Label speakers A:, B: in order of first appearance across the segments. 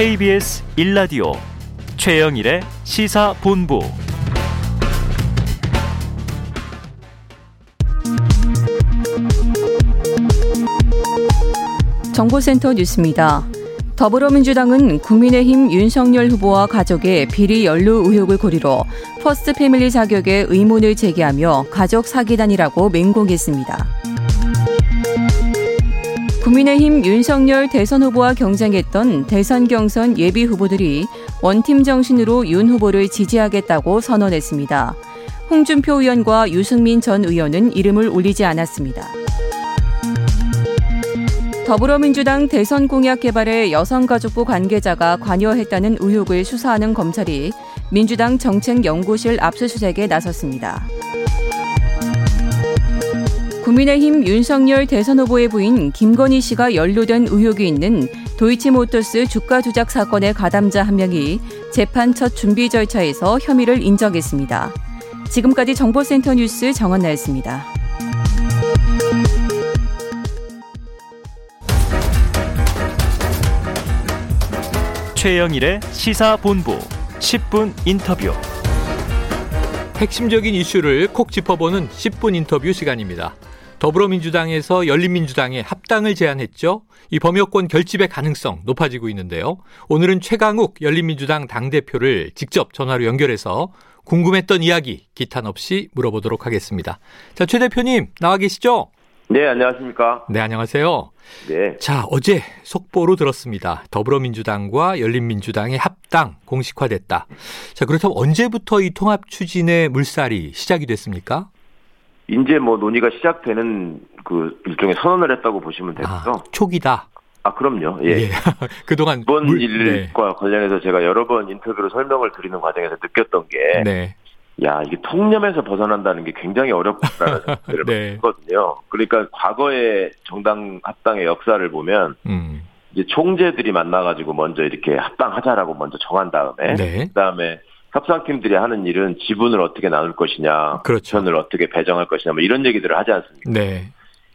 A: KBS 1라디오 최영일의 시사본부
B: 정보센터 뉴스입니다. 더불어민주당은 국민의힘 윤석열 후보와 가족의 비리 연루 의혹을 고리로 first family 자격에 의문을 제기하며 가족 사기단이라고 맹공했습니다. 국민의힘 윤석열 대선 후보와 경쟁했던 대선 경선 예비 후보들이 원팀 정신으로 윤 후보를 지지하겠다고 선언했습니다. 홍준표 의원과 유승민 전 의원은 이름을 올리지 않았습니다. 더불어민주당 대선 공약 개발에 여성가족부 관계자가 관여했다는 의혹을 수사하는 검찰이 민주당 정책연구실 압수수색에 나섰습니다. 국민의힘 윤석열 대선 후보의 부인 김건희 씨가 연루된 의혹이 있는 도이치모터스 주가 조작 사건의 가담자 한 명이 재판 첫 준비 절차에서 혐의를 인정했습니다. 지금까지 정보센터 뉴스 정원나였습니다.
A: 최영일의 시사본부 10분 인터뷰.
C: 핵심적인 이슈를 콕 짚어보는 10분 인터뷰 시간입니다. 더불어민주당에서 열린민주당에 합당을 제안했죠. 이 범여권 결집의 가능성 높아지고 있는데요. 오늘은 최강욱 열린민주당 당대표를 직접 전화로 연결해서 궁금했던 이야기 기탄 없이 물어보도록 하겠습니다. 자, 최 대표님 나와 계시죠?
D: 네, 안녕하십니까?
C: 네, 안녕하세요.
D: 네.
C: 자, 어제 속보로 들었습니다. 더불어민주당과 열린민주당의 합당 공식화됐다. 자, 그렇다면 언제부터 이 통합 추진의 물살이 시작이 됐습니까?
D: 이제 뭐 논의가 시작되는 그 일종의 선언을 했다고 보시면 되고요.
C: 아, 초기다.
D: 아, 그럼요. 예.
C: 예. 그동안
D: 이번
C: 물-
D: 일과
C: 네.
D: 관련해서 제가 여러 번 인터뷰로 설명을 드리는 과정에서 느꼈던 게,
C: 네.
D: 야, 이게 통념에서 벗어난다는 게 굉장히 어렵다는 생각을
C: 네.
D: 했거든요. 그러니까 과거의 정당 합당의 역사를 보면,
C: 음.
D: 이제 총재들이 만나가지고 먼저 이렇게 합당하자라고 먼저 정한 다음에,
C: 네.
D: 그 다음에 협상팀들이 하는 일은 지분을 어떻게 나눌 것이냐,
C: 그렇죠.
D: 편을 어떻게 배정할 것이냐, 뭐 이런 얘기들을 하지 않습니까?
C: 네.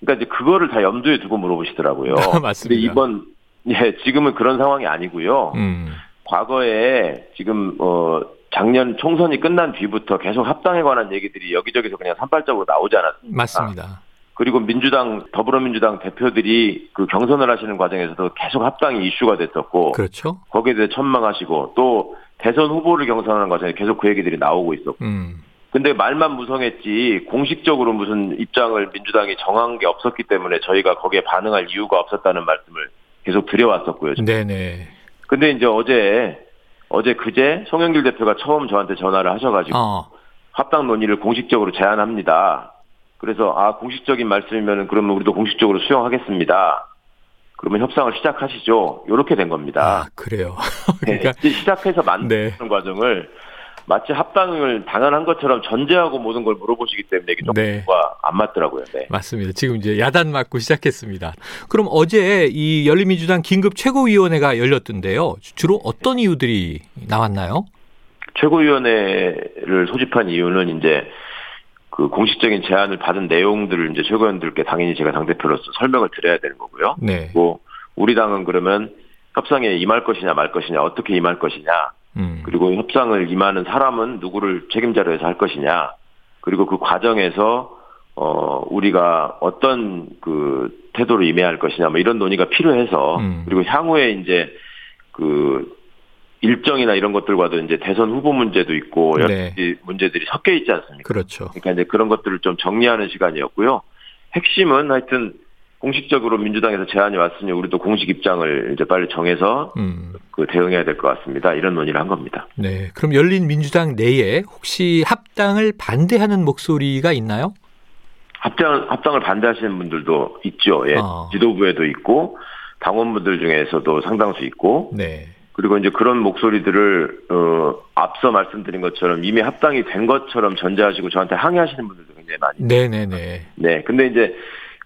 D: 그러니까 이제 그거를 다 염두에 두고 물어보시더라고요.
C: 맞습니다.
D: 근데 이번 예 지금은 그런 상황이 아니고요.
C: 음.
D: 과거에 지금 어 작년 총선이 끝난 뒤부터 계속 합당에 관한 얘기들이 여기저기서 그냥 산발적으로 나오지 않았습니까?
C: 맞습니다.
D: 그리고 민주당 더불어민주당 대표들이 그 경선을 하시는 과정에서도 계속 합당이 이슈가 됐었고
C: 그렇죠.
D: 거기에 대해 천망하시고 또 대선 후보를 경선하는 과정에 계속 그 얘기들이 나오고 있었고
C: 음.
D: 근데 말만 무성했지 공식적으로 무슨 입장을 민주당이 정한 게 없었기 때문에 저희가 거기에 반응할 이유가 없었다는 말씀을 계속 드려왔었고요.
C: 네네.
D: 근데 이제 어제 어제 그제 송영길 대표가 처음 저한테 전화를 하셔가지고
C: 어.
D: 합당 논의를 공식적으로 제안합니다. 그래서 아 공식적인 말씀이면은 그러면 우리도 공식적으로 수용하겠습니다. 그러면 협상을 시작하시죠. 이렇게 된 겁니다.
C: 아, 그래요.
D: 네,
C: 그러니까
D: 이제 시작해서 만드는
C: 네.
D: 과정을 마치 합당을 당연한 것처럼 전제하고 모든 걸 물어보시기 때문에 이게
C: 네.
D: 조금과 안 맞더라고요. 네.
C: 맞습니다. 지금 이제 야단 맞고 시작했습니다. 그럼 어제 이 열린민주당 긴급 최고위원회가 열렸던데요. 주로 어떤 이유들이 나왔나요?
D: 최고위원회를 소집한 이유는 이제 그 공식적인 제안을 받은 내용들을 이제 최고위원들께 당연히 제가 당대표로서 설명을 드려야 되는 거고요.
C: 네.
D: 뭐 우리 당은 그러면 협상에 임할 것이냐 말 것이냐 어떻게 임할 것이냐
C: 음.
D: 그리고 협상을 임하는 사람은 누구를 책임자로 해서 할 것이냐 그리고 그 과정에서 어 우리가 어떤 그 태도로 임해야 할 것이냐 뭐 이런 논의가 필요해서
C: 음.
D: 그리고 향후에 이제 그 일정이나 이런 것들과도 이제 대선 후보 문제도 있고 여러
C: 네.
D: 가지 문제들이 섞여 있지 않습니까?
C: 그렇죠.
D: 그러니까 이제 그런 것들을 좀 정리하는 시간이었고요. 핵심은 하여튼 공식적으로 민주당에서 제안이 왔으니 우리도 공식 입장을 이제 빨리 정해서
C: 음.
D: 그 대응해야 될 것 같습니다. 이런 논의를 한 겁니다.
C: 네. 그럼 열린 민주당 내에 혹시 합당을 반대하는 목소리가 있나요?
D: 합당 합당을 반대하시는 분들도 있죠. 예.
C: 어.
D: 지도부에도 있고 당원분들 중에서도 상당수 있고
C: 네.
D: 그리고 이제 그런 목소리들을 어 앞서 말씀드린 것처럼 이미 합당이 된 것처럼 전제하시고 저한테 항의하시는 분들도 굉장히 많이
C: 네네네.
D: 네. 근데 이제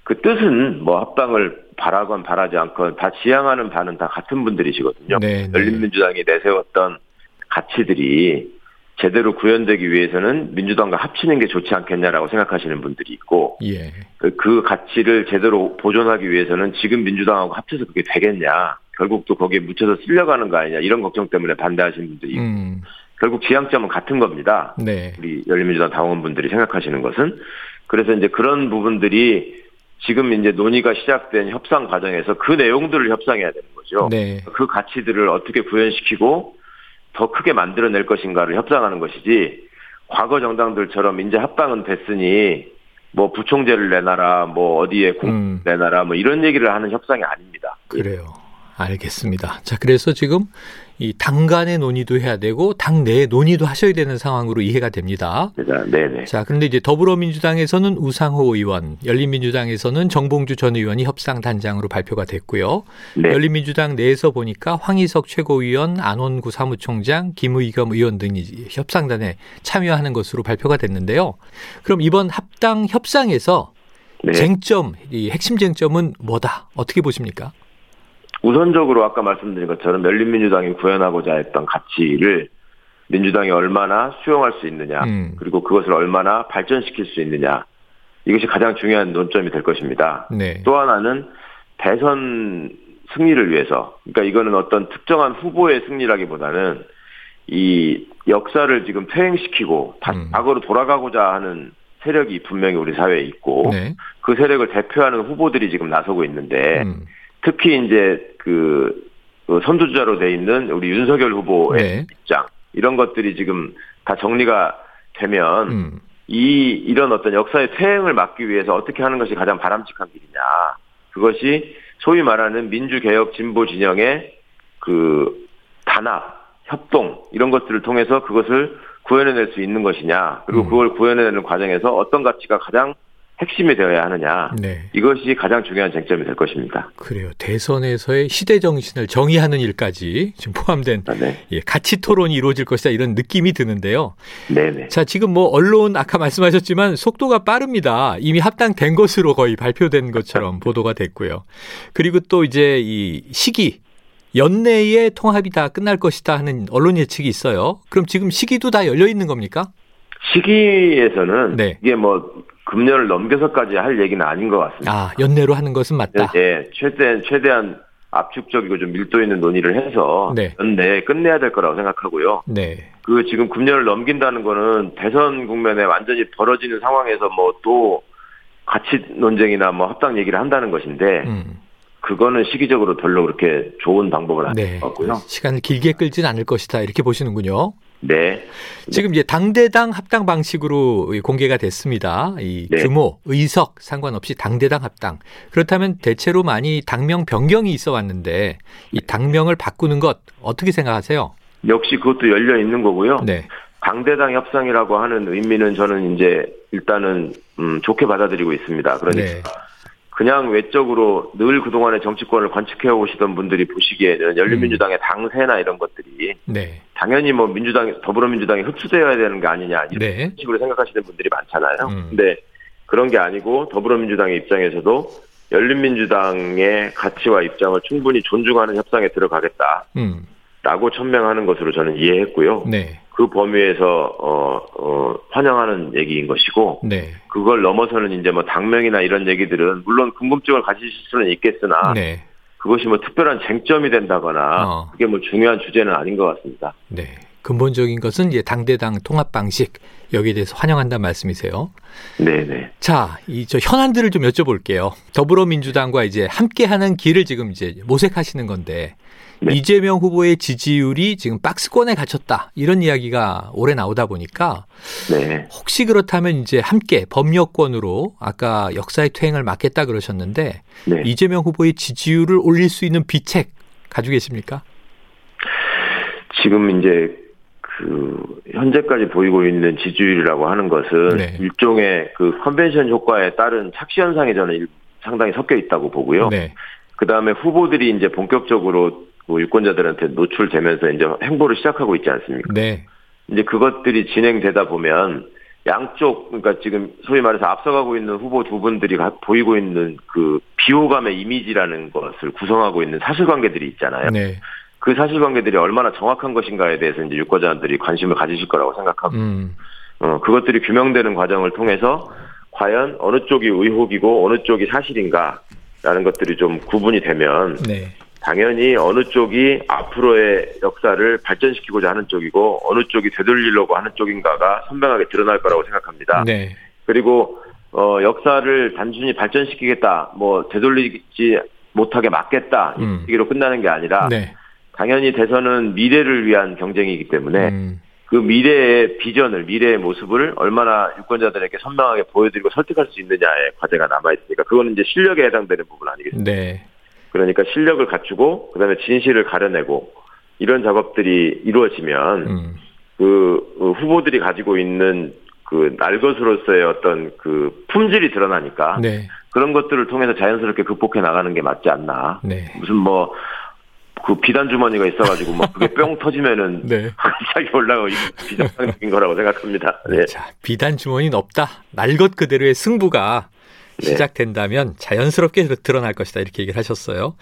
D: 그 뜻은 뭐 합당을 바라건 바라지 않건 다 지향하는 바는 다 같은 분들이시거든요.
C: 네, 네.
D: 열린민주당이 내세웠던 가치들이 제대로 구현되기 위해서는 민주당과 합치는 게 좋지 않겠냐라고 생각하시는 분들이 있고
C: 예.
D: 그, 그 가치를 제대로 보존하기 위해서는 지금 민주당하고 합쳐서 그게 되겠냐 결국 또 거기에 묻혀서 쓸려가는 거 아니냐 이런 걱정 때문에 반대하시는 분들이 있고
C: 음.
D: 결국 지향점은 같은 겁니다.
C: 네.
D: 우리 열린민주당 당원분들이 생각하시는 것은 그래서 이제 그런 부분들이 지금 이제 논의가 시작된 협상 과정에서 그 내용들을 협상해야 되는 거죠.
C: 네.
D: 그 가치들을 어떻게 구현시키고 더 크게 만들어낼 것인가를 협상하는 것이지 과거 정당들처럼 이제 합당은 됐으니 뭐 부총재를 내놔라 뭐 어디에 공
C: 음.
D: 내놔라 뭐 이런 얘기를 하는 협상이 아닙니다.
C: 그래요. 알겠습니다. 자, 그래서 지금 이 당 간의 논의도 해야 되고 당내 논의도 하셔야 되는 상황으로 이해가 됩니다.
D: 자, 네네.
C: 자, 그런데 이제 더불어민주당에서는 우상호 의원, 열린민주당에서는 정봉주 전 의원이 협상 단장으로 발표가 됐고요.
D: 네.
C: 열린민주당 내에서 보니까 황희석 최고위원, 안원구 사무총장, 김의겸 의원 등이 협상단에 참여하는 것으로 발표가 됐는데요. 그럼 이번 합당 협상에서
D: 네.
C: 쟁점, 이 핵심 쟁점은 뭐다? 어떻게 보십니까?
D: 우선적으로 아까 말씀드린 것처럼 열린민주당이 구현하고자 했던 가치를 민주당이 얼마나 수용할 수 있느냐,
C: 음.
D: 그리고 그것을 얼마나 발전시킬 수 있느냐, 이것이 가장 중요한 논점이 될 것입니다.
C: 네.
D: 또 하나는 대선 승리를 위해서, 그러니까 이거는 어떤 특정한 후보의 승리라기보다는 이 역사를 지금 퇴행시키고 다
C: 음.
D: 과거로 돌아가고자 하는 세력이 분명히 우리 사회에 있고
C: 네.
D: 그 세력을 대표하는 후보들이 지금 나서고 있는데
C: 음.
D: 특히 이제 그, 그 선두주자로 돼 있는 우리 윤석열 후보의
C: 네.
D: 입장 이런 것들이 지금 다 정리가 되면
C: 음.
D: 이 이런 어떤 역사의 퇴행을 막기 위해서 어떻게 하는 것이 가장 바람직한 길이냐 그것이 소위 말하는 민주개혁 진보 진영의 그 단합 협동 이런 것들을 통해서 그것을 구현해낼 수 있는 것이냐 그리고
C: 음.
D: 그걸 구현해내는 과정에서 어떤 가치가 가장 핵심이 되어야 하느냐
C: 네.
D: 이것이 가장 중요한 쟁점이 될 것입니다.
C: 그래요. 대선에서의 시대 정신을 정의하는 일까지 지금 포함된
D: 아, 네,
C: 예, 가치 토론이 이루어질 것이다 이런 느낌이 드는데요.
D: 네, 네.
C: 자, 지금 뭐 언론 아까 말씀하셨지만 속도가 빠릅니다. 이미 합당된 것으로 거의 발표된 것처럼 보도가 됐고요. 그리고 또 이제 이 시기 연내에 통합이 다 끝날 것이다 하는 언론 예측이 있어요. 그럼 지금 시기도 다 열려 있는 겁니까?
D: 시기에서는
C: 네.
D: 이게 뭐 금년을 넘겨서까지 할 얘기는 아닌 것 같습니다.
C: 아, 연내로 하는 것은 맞다.
D: 예, 최대 최대한 압축적이고 좀 밀도 있는 논의를 해서
C: 네.
D: 연내에 끝내야 될 거라고 생각하고요.
C: 네.
D: 그 지금 금년을 넘긴다는 거는 대선 국면에 완전히 벌어지는 상황에서 뭐 또 가치 논쟁이나 뭐 합당 얘기를 한다는 것인데
C: 음.
D: 그거는 시기적으로 별로 그렇게 좋은 방법은 아닌
C: 네.
D: 것 같고요.
C: 시간을 길게 끌진 않을 것이다. 이렇게 보시는군요.
D: 네.
C: 지금 이제 당대당 합당 방식으로 공개가 됐습니다. 이
D: 네.
C: 규모, 의석 상관없이 당대당 합당. 그렇다면 대체로 많이 당명 변경이 있어 왔는데 이 당명을 바꾸는 것 어떻게 생각하세요?
D: 역시 그것도 열려 있는 거고요.
C: 네.
D: 당대당 협상이라고 하는 의미는 저는 이제 일단은 음, 좋게 받아들이고 있습니다. 그러니까
C: 네.
D: 그냥 외적으로 늘 그동안의 정치권을 관측해 오시던 분들이 보시기에는 열린민주당의 당세나 이런 것들이
C: 네.
D: 당연히 뭐 민주당 더불어민주당이 흡수되어야 되는 게 아니냐 이런
C: 네.
D: 식으로 생각하시는 분들이 많잖아요.
C: 음.
D: 근데 그런 게 아니고 더불어민주당의 입장에서도 열린민주당의 가치와 입장을 충분히 존중하는 협상에 들어가겠다 라고
C: 음.
D: 천명하는 것으로 저는 이해했고요.
C: 네.
D: 그 범위에서 어, 어, 환영하는 얘기인 것이고
C: 네.
D: 그걸 넘어서는 이제 뭐 당명이나 이런 얘기들은 물론 궁금증을 가지실 수는 있겠으나
C: 네.
D: 그것이 뭐 특별한 쟁점이 된다거나
C: 어.
D: 그게 뭐 중요한 주제는 아닌 것 같습니다.
C: 네. 근본적인 것은 이제 당대당 통합 방식 여기에 대해서 환영한다는 말씀이세요.
D: 네네.
C: 자, 이 저 현안들을 좀 여쭤볼게요. 더불어민주당과 이제 함께하는 길을 지금 이제 모색하시는 건데
D: 네.
C: 이재명 후보의 지지율이 지금 박스권에 갇혔다 이런 이야기가 오래 나오다 보니까
D: 네.
C: 혹시 그렇다면 이제 함께 법력권으로 아까 역사의 퇴행을 막겠다 그러셨는데
D: 네.
C: 이재명 후보의 지지율을 올릴 수 있는 비책 가지고 계십니까?
D: 지금 이제 그 현재까지 보이고 있는 지지율이라고 하는 것은
C: 네.
D: 일종의 그 컨벤션 효과에 따른 착시 현상이 저는 일- 상당히 섞여 있다고 보고요.
C: 네.
D: 그 다음에 후보들이 이제 본격적으로 그 유권자들한테 노출되면서 이제 행보를 시작하고 있지 않습니까?
C: 네.
D: 이제 그것들이 진행되다 보면 양쪽 그러니까 지금 소위 말해서 앞서가고 있는 후보 두 분들이 가- 보이고 있는 그 비호감의 이미지라는 것을 구성하고 있는 사실관계들이 있잖아요.
C: 네.
D: 그 사실관계들이 얼마나 정확한 것인가에 대해서 이제 유권자들이 관심을 가지실 거라고 생각하고
C: 음.
D: 어, 그것들이 규명되는 과정을 통해서 과연 어느 쪽이 의혹이고 어느 쪽이 사실인가라는 것들이 좀 구분이 되면
C: 네.
D: 당연히 어느 쪽이 앞으로의 역사를 발전시키고자 하는 쪽이고 어느 쪽이 되돌리려고 하는 쪽인가가 선명하게 드러날 거라고 생각합니다.
C: 네.
D: 그리고 어, 역사를 단순히 발전시키겠다, 뭐 되돌리지 못하게 막겠다
C: 음.
D: 이 얘기로 끝나는 게 아니라
C: 네.
D: 당연히 대선은 미래를 위한 경쟁이기 때문에
C: 음.
D: 그 미래의 비전을 미래의 모습을 얼마나 유권자들에게 선명하게 보여드리고 설득할 수 있느냐의 과제가 남아 있으니까 그거는 이제 실력에 해당되는 부분 아니겠습니까?
C: 네.
D: 그러니까 실력을 갖추고 그다음에 진실을 가려내고 이런 작업들이 이루어지면
C: 음.
D: 그 어, 후보들이 가지고 있는 그 날것으로서의 어떤 그 품질이 드러나니까
C: 네.
D: 그런 것들을 통해서 자연스럽게 극복해 나가는 게 맞지 않나.
C: 네.
D: 무슨 뭐 그 비단 주머니가 있어가지고 뭐 그게 뿅 터지면은
C: 네.
D: 갑자기 올라가고 이거 비정상적인 거라고 생각합니다. 네.
C: 자, 비단 주머니는 없다. 날 것 그대로의 승부가
D: 네.
C: 시작된다면 자연스럽게 드러날 것이다. 이렇게 얘기를 하셨어요.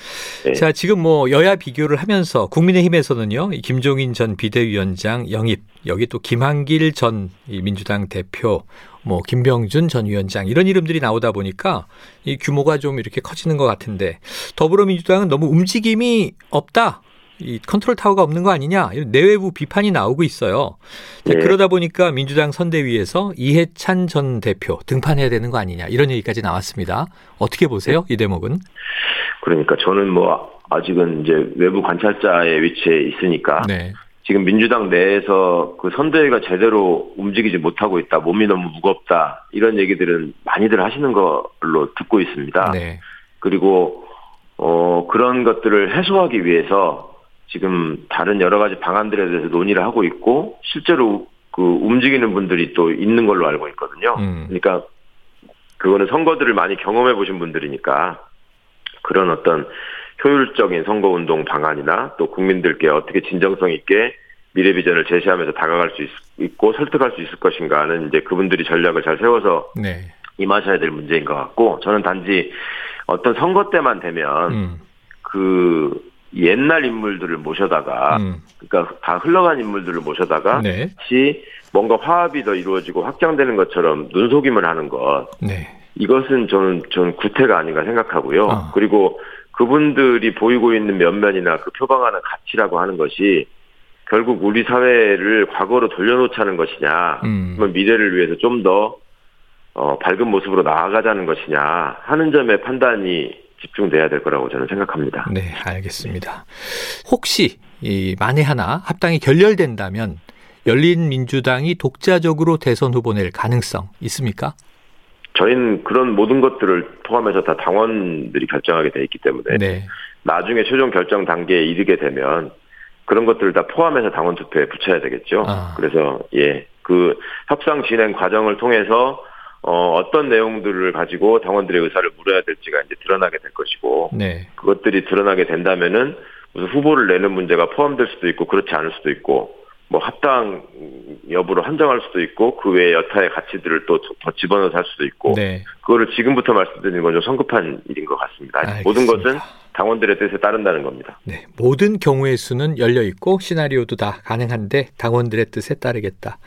D: 네.
C: 자, 지금 뭐 여야 비교를 하면서 국민의힘에서는요, 이 김종인 전 비대위원장 영입, 여기 또 김한길 전이 민주당 대표, 뭐 김병준 전 위원장 이런 이름들이 나오다 보니까 이 규모가 좀 이렇게 커지는 것 같은데 더불어민주당은 너무 움직임이 없다. 이 컨트롤 타워가 없는 거 아니냐 내외부 비판이 나오고 있어요. 자,
D: 네.
C: 그러다 보니까 민주당 선대위에서 이해찬 전 대표 등판해야 되는 거 아니냐 이런 얘기까지 나왔습니다. 어떻게 보세요 이 대목은?
D: 그러니까 저는 뭐 아직은 이제 외부 관찰자의 위치에 있으니까
C: 네,
D: 지금 민주당 내에서 그 선대위가 제대로 움직이지 못하고 있다, 몸이 너무 무겁다 이런 얘기들은 많이들 하시는 걸로 듣고 있습니다.
C: 네,
D: 그리고 어 그런 것들을 해소하기 위해서 지금 다른 여러 가지 방안들에 대해서 논의를 하고 있고 실제로 그 움직이는 분들이 또 있는 걸로 알고 있거든요.
C: 음.
D: 그러니까 그거는 선거들을 많이 경험해 보신 분들이니까 그런 어떤 효율적인 선거 운동 방안이나 또 국민들께 어떻게 진정성 있게 미래 비전을 제시하면서 다가갈 수 있, 있고 설득할 수 있을 것인가는 이제 그분들이 전략을 잘 세워서
C: 네,
D: 임하셔야 될 문제인 것 같고 저는 단지 어떤 선거 때만 되면
C: 음,
D: 그 옛날 인물들을 모셔다가
C: 음,
D: 그러니까 다 흘러간 인물들을 모셔다가
C: 네,
D: 시 뭔가 화합이 더 이루어지고 확장되는 것처럼 눈속임을 하는 것
C: 네,
D: 이것은 저는 저는 구태가 아닌가 생각하고요.
C: 아.
D: 그리고 그분들이 보이고 있는 면면이나 그 표방하는 가치라고 하는 것이 결국 우리 사회를 과거로 돌려놓자는 것이냐,
C: 음.
D: 미래를 위해서 좀더 어, 밝은 모습으로 나아가자는 것이냐 하는 점에 판단이 집중돼야 될 거라고 저는 생각합니다.
C: 네, 알겠습니다. 혹시 이 만에 하나 합당이 결렬된다면 열린 민주당이 독자적으로 대선 후보 낼 가능성 있습니까?
D: 저희는 그런 모든 것들을 포함해서 다 당원들이 결정하게 돼 있기 때문에
C: 네,
D: 나중에 최종 결정 단계에 이르게 되면 그런 것들을 다 포함해서 당원 투표에 붙여야 되겠죠.
C: 아.
D: 그래서 예, 그 협상 진행 과정을 통해서 어, 어떤 내용들을 가지고 당원들의 의사를 물어야 될지가 이제 드러나게 될 것이고
C: 네,
D: 그것들이 드러나게 된다면은 무슨 후보를 내는 문제가 포함될 수도 있고 그렇지 않을 수도 있고 뭐 합당 여부를 한정할 수도 있고 그 외에 여타의 가치들을 또 더 집어넣어서 할 수도 있고
C: 네,
D: 그거를 지금부터 말씀드리는 건 좀 성급한 일인 것 같습니다. 모든
C: 알겠습니다.
D: 것은 당원들의 뜻에 따른다는 겁니다.
C: 네. 모든 경우의 수는 열려 있고 시나리오도 다 가능한데 당원들의 뜻에 따르겠다.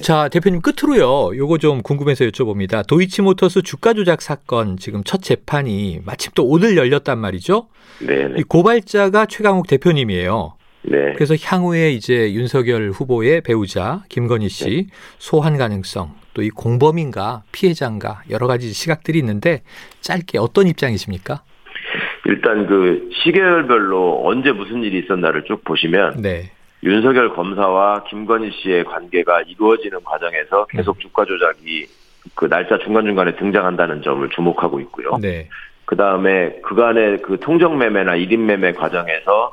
C: 자, 대표님 끝으로요. 요거 좀 궁금해서 여쭤봅니다. 도이치모터스 주가 조작 사건 지금 첫 재판이 마침 또 오늘 열렸단 말이죠.
D: 네, 네.
C: 이 고발자가 최강욱 대표님이에요.
D: 네.
C: 그래서 향후에 이제 윤석열 후보의 배우자 김건희 씨 소환 가능성 또 이 공범인가 피해자인가 여러 가지 시각들이 있는데 짧게 어떤 입장이십니까?
D: 일단 그 시계열별로 언제 무슨 일이 있었나를 쭉 보시면
C: 네.
D: 윤석열 검사와 김건희 씨의 관계가 이루어지는 과정에서 계속 주가 조작이 그 날짜 중간중간에 등장한다는 점을 주목하고 있고요.
C: 네.
D: 그 다음에 그간의 그 통정 매매나 1인 매매 과정에서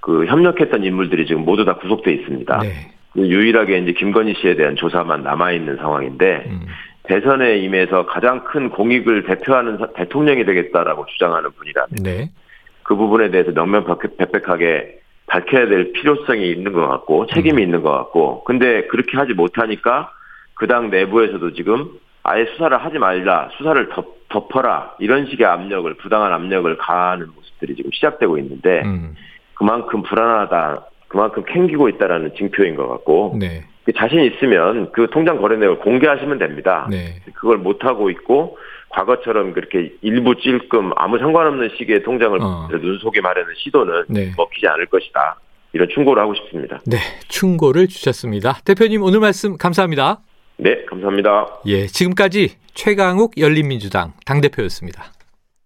D: 그 협력했던 인물들이 지금 모두 다 구속돼 있습니다.
C: 네.
D: 유일하게 이제 김건희 씨에 대한 조사만 남아 있는 상황인데
C: 음.
D: 대선에 임해서 가장 큰 공익을 대표하는 사- 대통령이 되겠다라고 주장하는 분이라면
C: 네.
D: 그 부분에 대해서 명명백백하게 밝혀야 될 필요성이 있는 것 같고 책임이 있는 것 같고 근데 그렇게 하지 못하니까 그 당 내부에서도 지금 아예 수사를 하지 말라 수사를 덮, 덮어라 이런 식의 압력을 부당한 압력을 가하는 모습들이 지금 시작되고 있는데
C: 음.
D: 그만큼 불안하다 그만큼 캥기고 있다라는 징표인 것 같고
C: 네.
D: 그 자신 있으면 그 통장 거래 내역을 공개하시면 됩니다.
C: 네.
D: 그걸 못 하고 있고 과거처럼 그렇게 일부 찔끔 아무 상관없는 시기에 통장을
C: 어.
D: 눈속임하려는 시도는
C: 네.
D: 먹히지 않을 것이다. 이런 충고를 하고 싶습니다.
C: 네, 충고를 주셨습니다. 대표님 오늘 말씀 감사합니다.
D: 네, 감사합니다.
C: 예, 지금까지 최강욱 열린민주당 당대표였습니다.